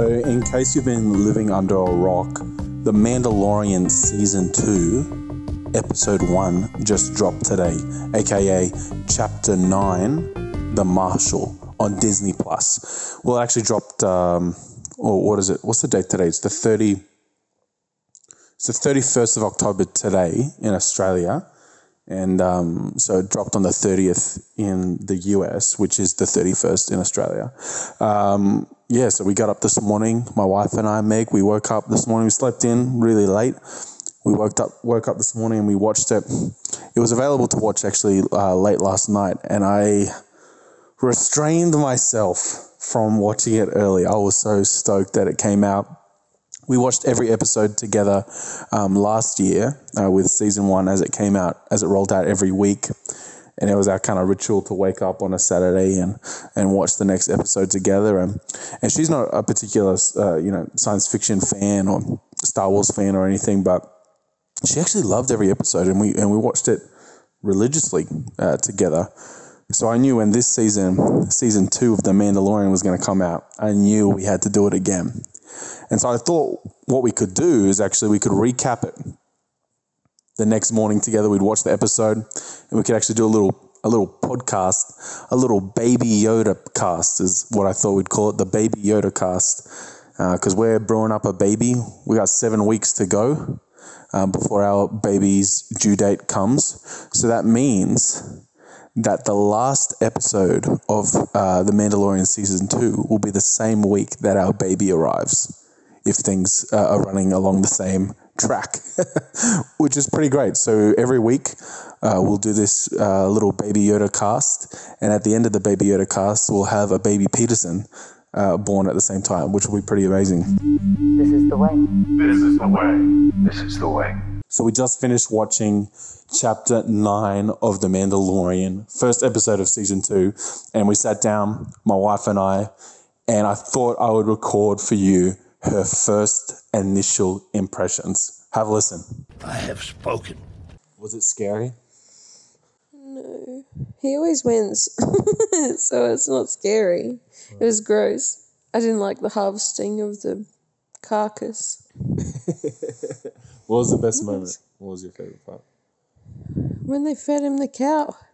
So, in case you've been living under a rock, The Mandalorian Season 2, Episode 1 just dropped today, aka Chapter 9, The Marshal, on Disney Plus. Well, it actually dropped, um, or what is it? What's the date today? It's the 30. It's the 31st of October today in Australia. And um, so it dropped on the 30th in the US, which is the 31st in Australia. Um, yeah, so we got up this morning, my wife and I, Meg, we woke up this morning, we slept in really late. We woke up, woke up this morning and we watched it. It was available to watch actually uh, late last night, and I restrained myself from watching it early. I was so stoked that it came out we watched every episode together um, last year uh, with season one as it came out, as it rolled out every week. And it was our kind of ritual to wake up on a Saturday and, and watch the next episode together. And, and she's not a particular, uh, you know, science fiction fan or Star Wars fan or anything, but she actually loved every episode and we, and we watched it religiously uh, together. So I knew when this season, season two of The Mandalorian was going to come out, I knew we had to do it again. And so I thought what we could do is actually we could recap it the next morning together. We'd watch the episode and we could actually do a little a little podcast, a little baby Yoda cast is what I thought we'd call it, the baby Yoda cast, because uh, we're brewing up a baby. We got seven weeks to go uh, before our baby's due date comes. So that means that the last episode of uh, The Mandalorian season two will be the same week that our baby arrives if things uh, are running along the same track, which is pretty great. So every week uh, we'll do this uh, little Baby Yoda cast, and at the end of the Baby Yoda cast, we'll have a baby Peterson uh, born at the same time, which will be pretty amazing. This is the way. This is the way. This is the way. So we just finished watching chapter nine of The Mandalorian, first episode of season two, and we sat down, my wife and I, and I thought I would record for you her first initial impressions. Have a listen. I have spoken. Was it scary? No. He always wins. so it's not scary. It was gross. I didn't like the harvesting of the carcass. what was the best moment? What was your favorite part? When they fed him the cow.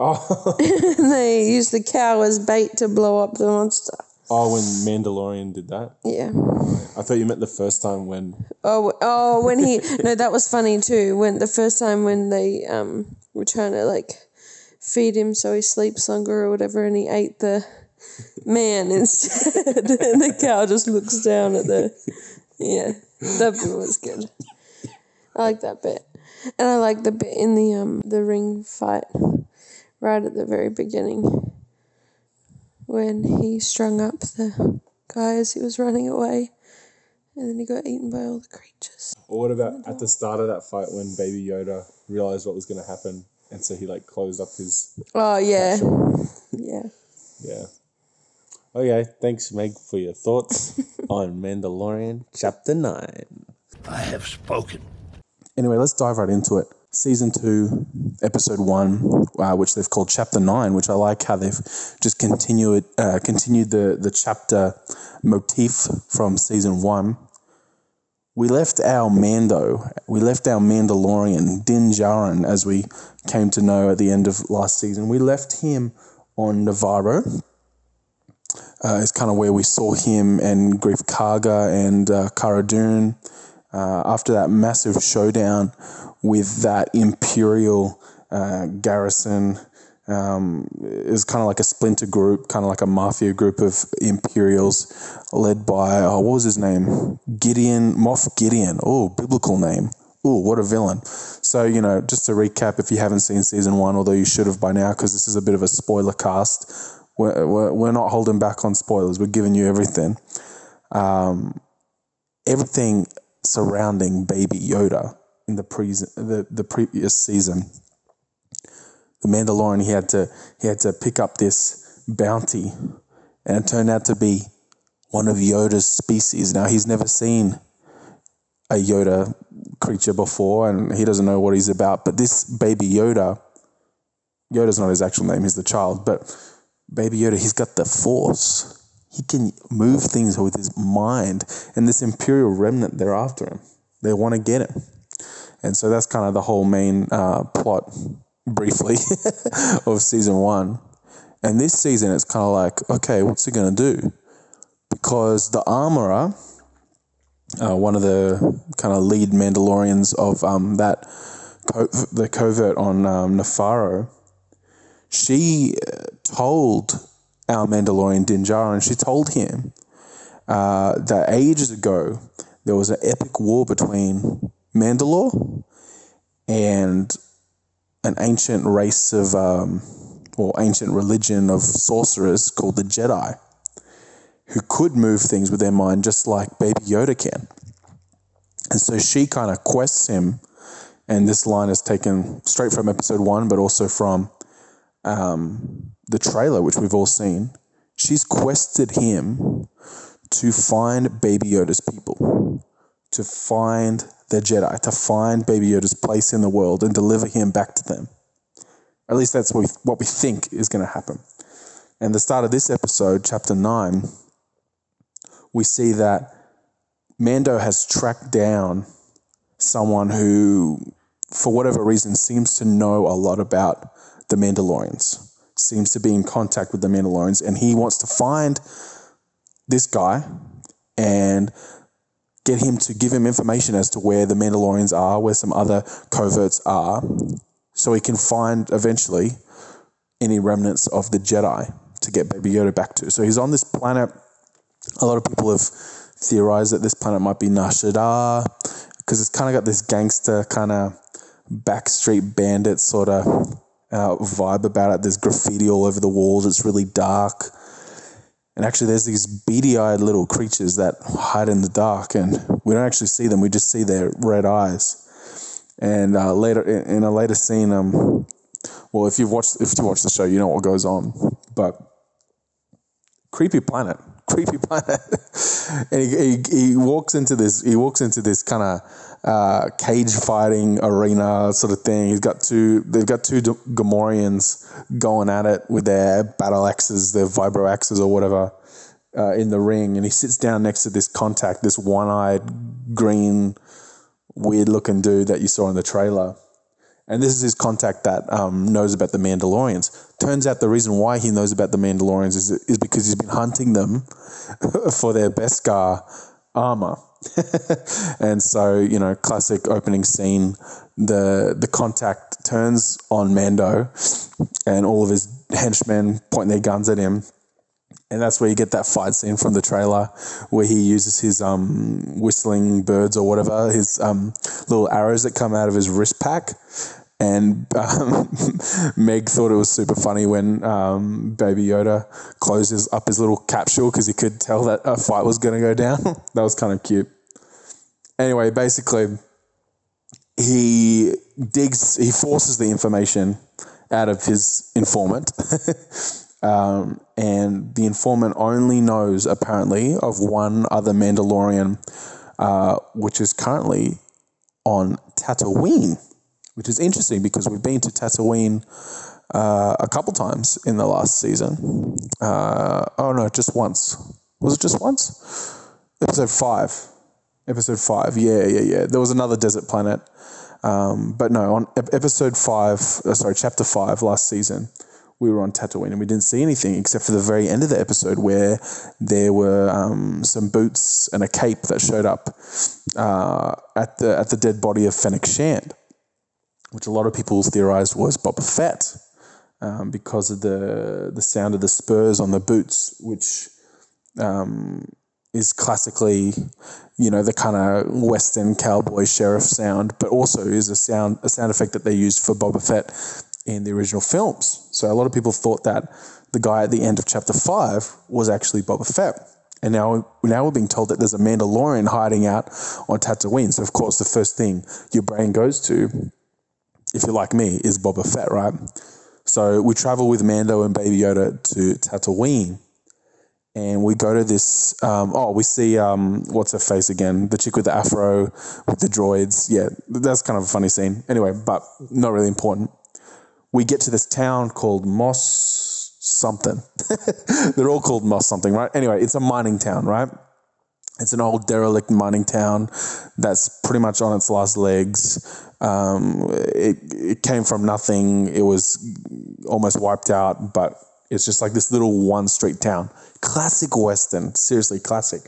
Oh, and they used the cow as bait to blow up the monster. oh, when Mandalorian did that. Yeah. I thought you meant the first time when. Oh, oh, when he no, that was funny too. When the first time when they um were trying to like feed him so he sleeps longer or whatever, and he ate the man instead, and the cow just looks down at the yeah. That bit was good. I like that bit, and I like the bit in the um the ring fight right at the very beginning when he strung up the guy as he was running away. And then he got eaten by all the creatures. Or what about at the start of that fight when Baby Yoda realized what was going to happen, and so he like closed up his. Oh yeah, yeah. Yeah. Okay, thanks, Meg, for your thoughts on Mandalorian Chapter 9. I have spoken. Anyway, let's dive right into it. Season 2, Episode 1, uh, which they've called Chapter 9, which I like how they've just continued, uh, continued the, the chapter motif from Season 1. We left our Mando, we left our Mandalorian, Din Djarin, as we came to know at the end of last season. We left him on Navarro, uh, is kind of where we saw him and Greef Karga and uh, Cara Dune. Uh, after that massive showdown with that Imperial uh, garrison, um, is kind of like a splinter group, kind of like a mafia group of Imperials led by, oh, what was his name? Gideon, Moff Gideon. Oh, biblical name. Oh, what a villain. So, you know, just to recap, if you haven't seen season one, although you should have by now, because this is a bit of a spoiler cast, we're, we're, we're not holding back on spoilers. We're giving you everything. Um, everything surrounding Baby Yoda in the, pre- the, the previous season. The Mandalorian, he had to he had to pick up this bounty, and it turned out to be one of Yoda's species. Now he's never seen a Yoda creature before, and he doesn't know what he's about. But this Baby Yoda, Yoda's not his actual name; he's the child. But Baby Yoda, he's got the Force. he can move things with his mind, and this Imperial remnant, they're after him. They want to get him. And so that's kind of the whole main uh, plot, briefly, of season one. And this season, it's kind of like, okay, what's he going to do? Because the armorer, uh, one of the kind of lead Mandalorians of um, that co- the covert on um, Navarro, she uh, told our Mandalorian Din and she told him uh, that ages ago there was an epic war between Mandalore and an ancient race of, um, or ancient religion of sorcerers called the Jedi, who could move things with their mind just like Baby Yoda can. And so she kind of quests him, and this line is taken straight from episode one, but also from um, the trailer, which we've all seen. She's quested him to find Baby Yoda's people, to find the Jedi, to find Baby Yoda's place in the world and deliver him back to them. At least that's what we, what we think is going to happen. And the start of this episode, chapter 9, we see that Mando has tracked down someone who, for whatever reason, seems to know a lot about the Mandalorians, seems to be in contact with the Mandalorians, and he wants to find this guy and get him to give him information as to where the Mandalorians are, where some other coverts are, so he can find eventually any remnants of the Jedi to get Baby Yoda back to. So he's on this planet. A lot of people have theorized that this planet might be Nar Shaddaa because it's kind of got this gangster kind of backstreet bandit sort of uh, vibe about it. There's graffiti all over the walls. It's really dark. And actually, there's these beady eyed little creatures that hide in the dark, and we don't actually see them, we just see their red eyes. And uh, later, in, a later scene, um, well, if you've watched if you watch the show, you know what goes on. But creepy planet, creepy planet. and he, he, he walks into this he walks into this kind of uh, cage fighting arena sort of thing. He's got two they've got two D- going at it with their battle axes, their vibro axes or whatever. Uh, in the ring, and he sits down next to this contact, this one-eyed, green, weird-looking dude that you saw in the trailer. And this is his contact that um, knows about the Mandalorians. Turns out the reason why he knows about the Mandalorians is, is because he's been hunting them for their Beskar armor. and so, you know, classic opening scene, the the contact turns on Mando and all of his henchmen point their guns at him. And that's where you get that fight scene from the trailer where he uses his um, whistling birds or whatever, his um, little arrows that come out of his wrist pack. And um, Meg thought it was super funny when um, Baby Yoda closes up his little capsule because he could tell that a fight was going to go down. that was kind of cute. Anyway, basically, he digs, he forces the information out of his informant. um, and the informant only knows, apparently, of one other Mandalorian, uh, which is currently on Tatooine which is interesting because we've been to Tatooine uh, a couple times in the last season. Uh, oh no, just once. Was it just once? Episode five. Episode five. Yeah, yeah, yeah. There was another desert planet. Um, but no, on episode five, uh, sorry, chapter five last season, we were on Tatooine and we didn't see anything except for the very end of the episode where there were um, some boots and a cape that showed up uh, at the at the dead body of Fennec Shand which a lot of people theorized was Boba Fett um, because of the the sound of the spurs on the boots, which um, is classically, you know, the kind of Western cowboy sheriff sound, but also is a sound a sound effect that they used for Boba Fett in the original films. So a lot of people thought that the guy at the end of chapter five was actually Boba Fett. And now, now we're being told that there's a Mandalorian hiding out on Tatooine. So, of course, the first thing your brain goes to if you're like me, is Boba Fett, right? So we travel with Mando and Baby Yoda to Tatooine. And we go to this. Um, oh, we see um, what's her face again? The chick with the afro with the droids. Yeah, that's kind of a funny scene. Anyway, but not really important. We get to this town called Mos something. They're all called Mos something, right? Anyway, it's a mining town, right? It's an old derelict mining town that's pretty much on its last legs. Um, it, it came from nothing. It was almost wiped out, but it's just like this little one street town. Classic Western, seriously, classic.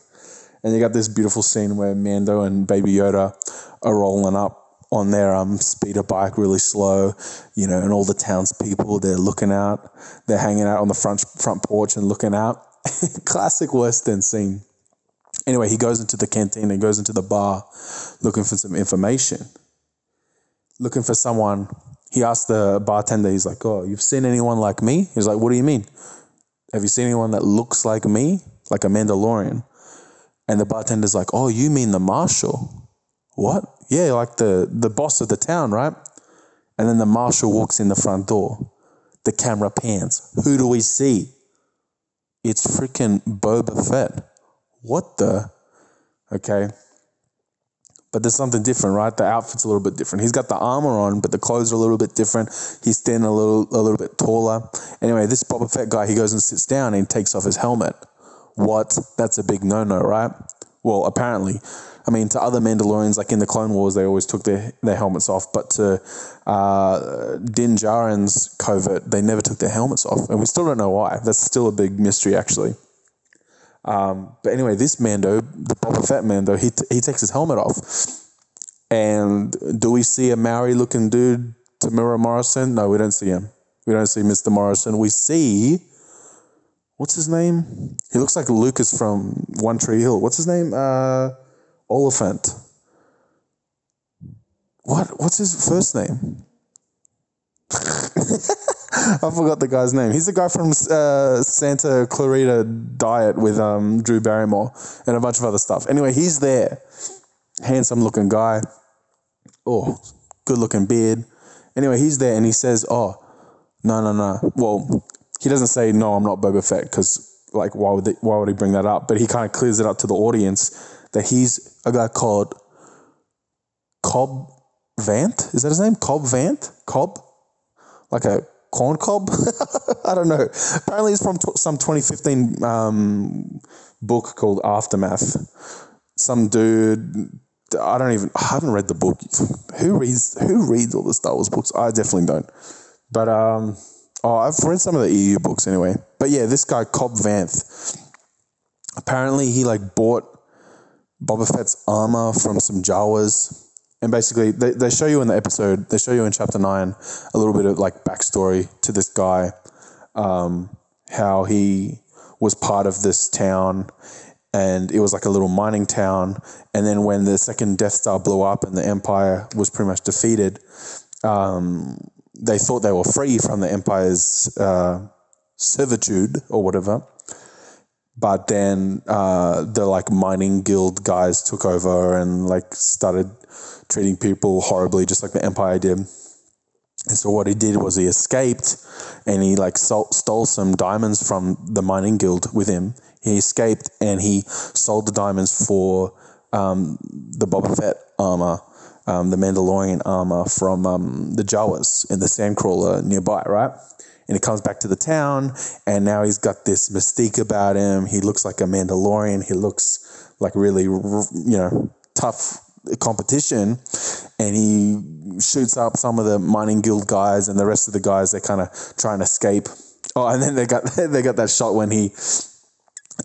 And you got this beautiful scene where Mando and Baby Yoda are rolling up on their um, speeder bike really slow, you know, and all the townspeople, they're looking out, they're hanging out on the front, front porch and looking out. Classic Western scene. Anyway, he goes into the canteen and goes into the bar looking for some information, looking for someone. He asks the bartender, he's like, Oh, you've seen anyone like me? He's like, What do you mean? Have you seen anyone that looks like me? Like a Mandalorian? And the bartender's like, Oh, you mean the marshal? What? Yeah, like the, the boss of the town, right? And then the marshal walks in the front door. The camera pans. Who do we see? It's freaking Boba Fett. What the? Okay. But there's something different, right? The outfit's a little bit different. He's got the armor on, but the clothes are a little bit different. He's standing a little a little bit taller. Anyway, this Boba Fett guy, he goes and sits down and he takes off his helmet. What? That's a big no-no, right? Well, apparently. I mean, to other Mandalorians, like in the Clone Wars, they always took their, their helmets off, but to uh, Din Djarin's covert, they never took their helmets off. And we still don't know why. That's still a big mystery, actually. Um, but anyway, this Mando, the Boba Fett Mando, he, t- he takes his helmet off. And do we see a Maori looking dude, Temuera Morrison? No, we don't see him. We don't see Mr. Morrison. We see, what's his name? He looks like Lucas from One Tree Hill. What's his name? Uh, Olyphant. What? What's his first name? I forgot the guy's name. He's the guy from uh, Santa Clarita Diet with um, Drew Barrymore and a bunch of other stuff. Anyway, he's there. Handsome looking guy. Oh, good looking beard. Anyway, he's there and he says, Oh, no, no, no. Well, he doesn't say, No, I'm not Boba Fett because, like, why would, they, why would he bring that up? But he kind of clears it up to the audience that he's a guy called Cobb Vanth. Is that his name? Cobb Vanth? Cobb? Like a corn cob? I don't know. Apparently, it's from t- some 2015 um, book called Aftermath. Some dude. I don't even. I haven't read the book. Who reads? Who reads all the Star Wars books? I definitely don't. But um, oh, I've read some of the EU books anyway. But yeah, this guy Cobb Vanth. Apparently, he like bought Boba Fett's armor from some Jawas and basically they, they show you in the episode they show you in chapter 9 a little bit of like backstory to this guy um, how he was part of this town and it was like a little mining town. And then when the second death star blew up and the empire was pretty much defeated um, they thought they were free from the empire's uh, servitude or whatever. But then uh, the like mining guild guys took over and like started treating people horribly, just like the Empire did. And so what he did was he escaped, and he like stole, some diamonds from the mining guild with him. He escaped and he sold the diamonds for um, the Boba Fett armor, um, the Mandalorian armor from um, the Jawas in the Sandcrawler nearby, right? And he comes back to the town, and now he's got this mystique about him. He looks like a Mandalorian. He looks like really, you know, tough competition and he shoots up some of the mining guild guys and the rest of the guys they're kind of trying to escape. Oh and then they got they got that shot when he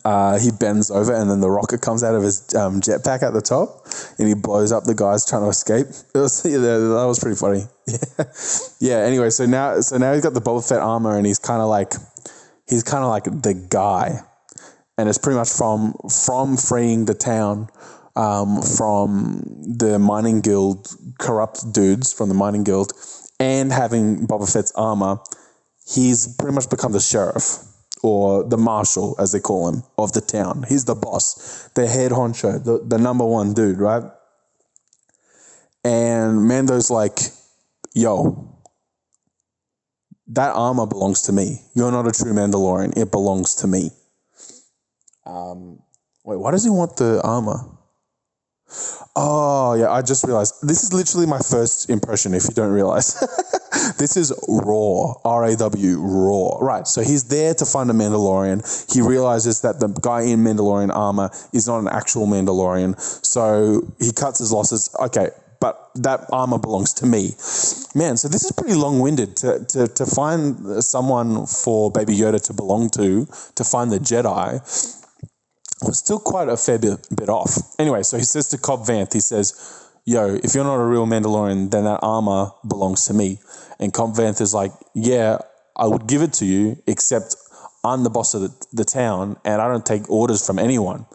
uh, he bends over and then the rocket comes out of his um, jetpack at the top and he blows up the guys trying to escape. It was yeah, that was pretty funny. Yeah yeah anyway so now so now he's got the Boba Fett armor and he's kind of like he's kind of like the guy. And it's pretty much from from freeing the town um, from the mining guild, corrupt dudes from the mining guild, and having Boba Fett's armor, he's pretty much become the sheriff or the marshal, as they call him, of the town. He's the boss, the head honcho, the, the number one dude, right? And Mando's like, yo, that armor belongs to me. You're not a true Mandalorian. It belongs to me. Um, wait, why does he want the armor? Oh, yeah, I just realized this is literally my first impression, if you don't realize. this is Raw, R A W, Raw. Right. So he's there to find a Mandalorian. He realizes that the guy in Mandalorian armor is not an actual Mandalorian. So he cuts his losses. Okay. But that armor belongs to me. Man, so this is pretty long winded to, to, to find someone for Baby Yoda to belong to, to find the Jedi was still quite a fair bit, bit off. Anyway, so he says to Cobb Vanth, he says, Yo, if you're not a real Mandalorian, then that armor belongs to me. And Cobb Vanth is like, Yeah, I would give it to you, except I'm the boss of the, the town and I don't take orders from anyone.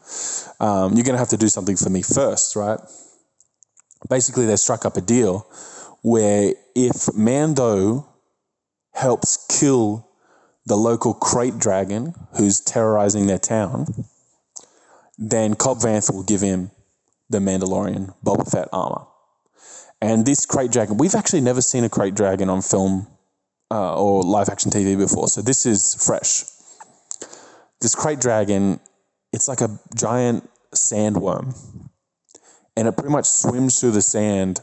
Um, you're going to have to do something for me first, right? Basically, they struck up a deal where if Mando helps kill the local krayt dragon who's terrorizing their town, then Cobb Vanth will give him the Mandalorian Boba Fett armor. And this krayt dragon, we've actually never seen a krayt dragon on film uh, or live action TV before, so this is fresh. This krayt dragon, it's like a giant sandworm, and it pretty much swims through the sand.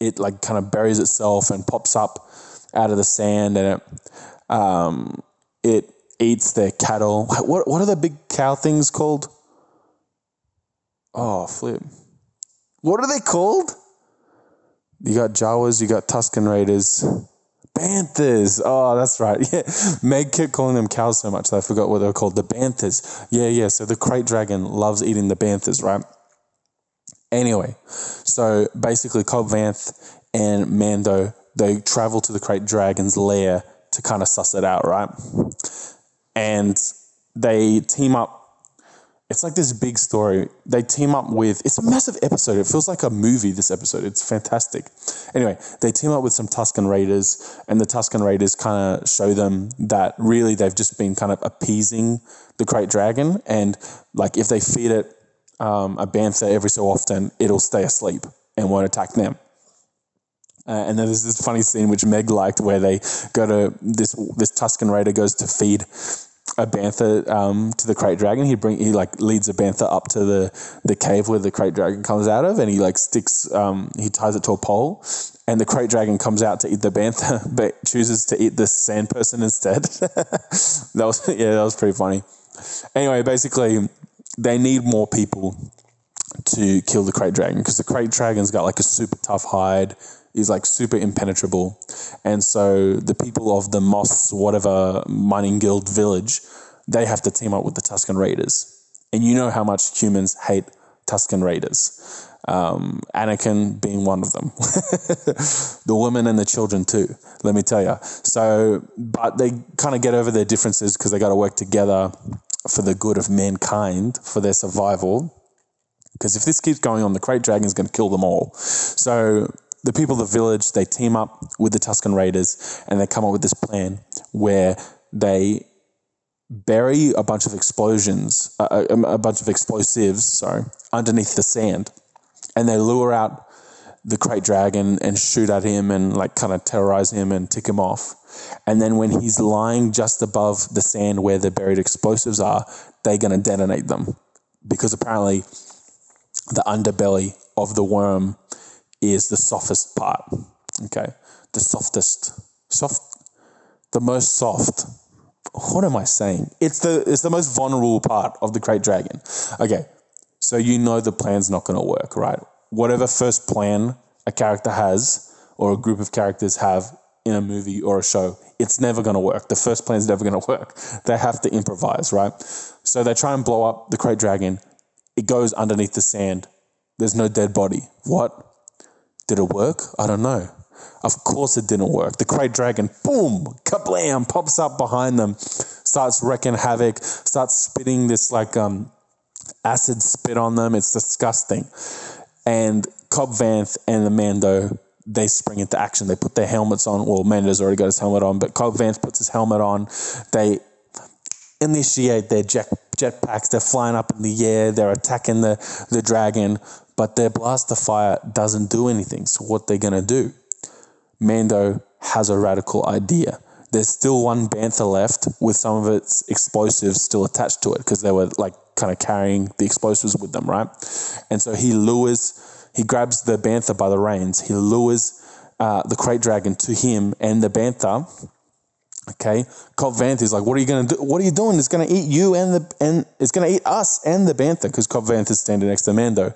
It like kind of buries itself and pops up out of the sand, and it um, it eats their cattle. What what are the big cow things called? Oh, flip. What are they called? You got Jawas, you got Tusken Raiders, Banthas. Oh, that's right. Yeah. Meg kept calling them cows so much that I forgot what they were called. The Banthas. Yeah, yeah. So the Krayt Dragon loves eating the Banthas, right? Anyway, so basically, Cobb Vanth and Mando, they travel to the Krayt Dragon's lair to kind of suss it out, right? And they team up it's like this big story. They team up with, it's a massive episode. It feels like a movie, this episode. It's fantastic. Anyway, they team up with some Tusken Raiders, and the Tusken Raiders kind of show them that really they've just been kind of appeasing the Krayt Dragon. And like if they feed it um, a bantha every so often, it'll stay asleep and won't attack them. Uh, and then there's this funny scene which Meg liked where they go to this this Tusken Raider goes to feed a bantha um, to the krayt dragon. He bring he like leads a bantha up to the the cave where the krayt dragon comes out of, and he like sticks um, he ties it to a pole, and the krayt dragon comes out to eat the bantha, but chooses to eat the sand person instead. that was yeah, that was pretty funny. Anyway, basically, they need more people to kill the krayt dragon because the krayt dragon's got like a super tough hide is like super impenetrable. And so the people of the Mos, whatever mining guild village, they have to team up with the Tusken Raiders. And you know how much humans hate Tusken Raiders. Um, Anakin being one of them. the women and the children too, let me tell you. So, but they kind of get over their differences because they got to work together for the good of mankind, for their survival. Because if this keeps going on, the Krayt Dragon is going to kill them all. So the people of the village they team up with the Tusken Raiders and they come up with this plan where they bury a bunch of explosions, a, a, bunch of explosives, sorry, underneath the sand, and they lure out the krayt dragon and shoot at him and like kind of terrorize him and tick him off. And then when he's lying just above the sand where the buried explosives are, they're going to detonate them because apparently the underbelly of the worm is the softest part. Okay. The softest, soft, the most soft. What am I saying? It's the it's the most vulnerable part of the Krayt Dragon. Okay. So you know the plan's not going to work, right? Whatever first plan a character has or a group of characters have in a movie or a show, it's never going to work. The first plan's never going to work. They have to improvise, right? So they try and blow up the Krayt Dragon. It goes underneath the sand. There's no dead body. What? Did it work? I don't know. Of course it didn't work. The Krayt Dragon, boom, kablam, pops up behind them, starts wrecking havoc, starts spitting this like um, acid spit on them. It's disgusting. And Cobb Vanth and the Mando, they spring into action. They put their helmets on. Well, Mando's already got his helmet on, but Cobb Vanth puts his helmet on. They initiate their jet jetpacks. They're flying up in the air. They're attacking the, the dragon but their blaster fire doesn't do anything. So what they're gonna do? Mando has a radical idea. There's still one bantha left with some of its explosives still attached to it because they were like kind of carrying the explosives with them, right? And so he lures, he grabs the bantha by the reins, he lures uh, the krayt dragon to him and the bantha. Okay, Cobb Vanth is like, "What are you gonna do? What are you doing? It's gonna eat you and the and it's gonna eat us and the bantha because Cobb Vanth is standing next to Mando,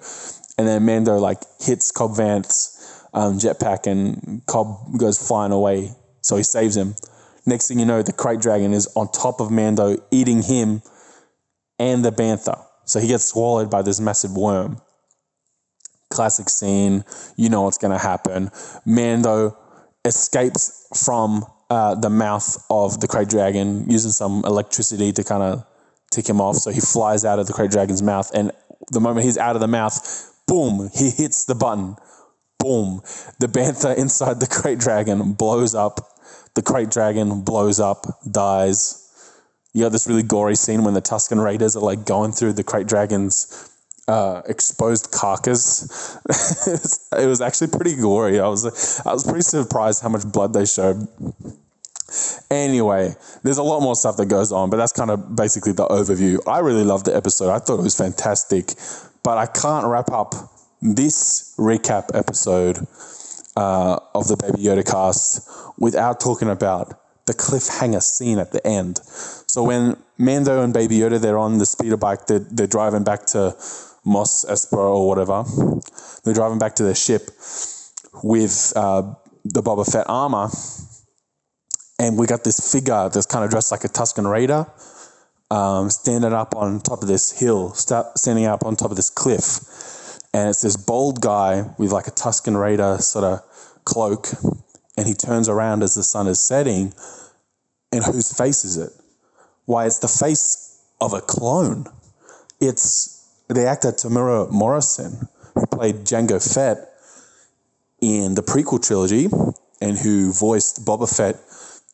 and then Mando like hits Cobb Vanth's um, jetpack and Cobb goes flying away, so he saves him. Next thing you know, the krayt dragon is on top of Mando, eating him and the bantha. So he gets swallowed by this massive worm. Classic scene. You know what's going to happen. Mando escapes from uh, the mouth of the krayt dragon using some electricity to kind of tick him off. So he flies out of the krayt dragon's mouth, and the moment he's out of the mouth, boom, he hits the button. Boom. The bantha inside the krayt dragon blows up. The krayt dragon blows up, dies. You got this really gory scene when the Tusken Raiders are like going through the krayt dragon's uh, exposed carcass. it, was, it was actually pretty gory. I was I was pretty surprised how much blood they showed. Anyway, there's a lot more stuff that goes on, but that's kind of basically the overview. I really loved the episode. I thought it was fantastic, but I can't wrap up this recap episode uh, of the Baby Yoda cast without talking about the cliffhanger scene at the end. So when Mando and Baby Yoda they're on the speeder bike, they're, they're driving back to Mos Espa or whatever. They're driving back to their ship with uh, the Boba Fett armor, and we got this figure that's kind of dressed like a Tusken Raider, um, standing up on top of this hill, standing up on top of this cliff, and it's this bold guy with like a Tusken Raider sort of cloak, and he turns around as the sun is setting, and whose face is it? Why, it's the face of a clone. It's the actor Temuera Morrison, who played Jango Fett in the prequel trilogy and who voiced Boba Fett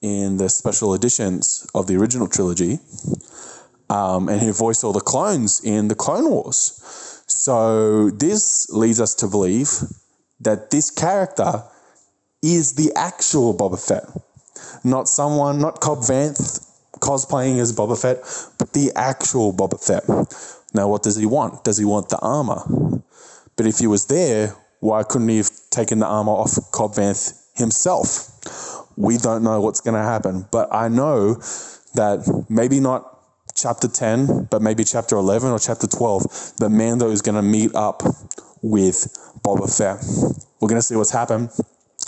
in the special editions of the original trilogy, um, and he voiced all the clones in the Clone Wars. So this leads us to believe that this character is the actual Boba Fett, not someone, not Cobb Vanth cosplaying as Boba Fett, but the actual Boba Fett. Now, what does he want? Does he want the armor? But if he was there, why couldn't he have taken the armor off Cobb Vanth himself? We don't know what's going to happen, but I know that maybe not chapter 10, but maybe chapter 11 or chapter 12, that Mando is going to meet up with Boba Fett. We're going to see what's happened.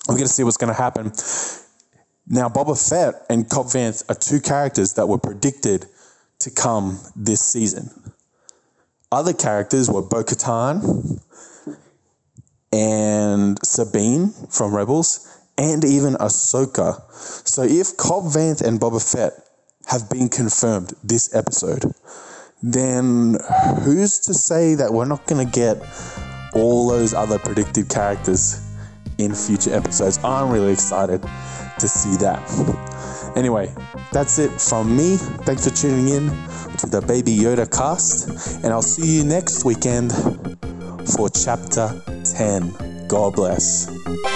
We're going to see what's going to happen. Now, Boba Fett and Cobb Vanth are two characters that were predicted to come this season. Other characters were Bo Katan and Sabine from Rebels, and even Ahsoka. So, if Cobb Vanth and Boba Fett have been confirmed this episode, then who's to say that we're not going to get all those other predicted characters in future episodes? I'm really excited to see that. Anyway, that's it from me. Thanks for tuning in to the Baby Yoda cast, and I'll see you next weekend for chapter 10. God bless.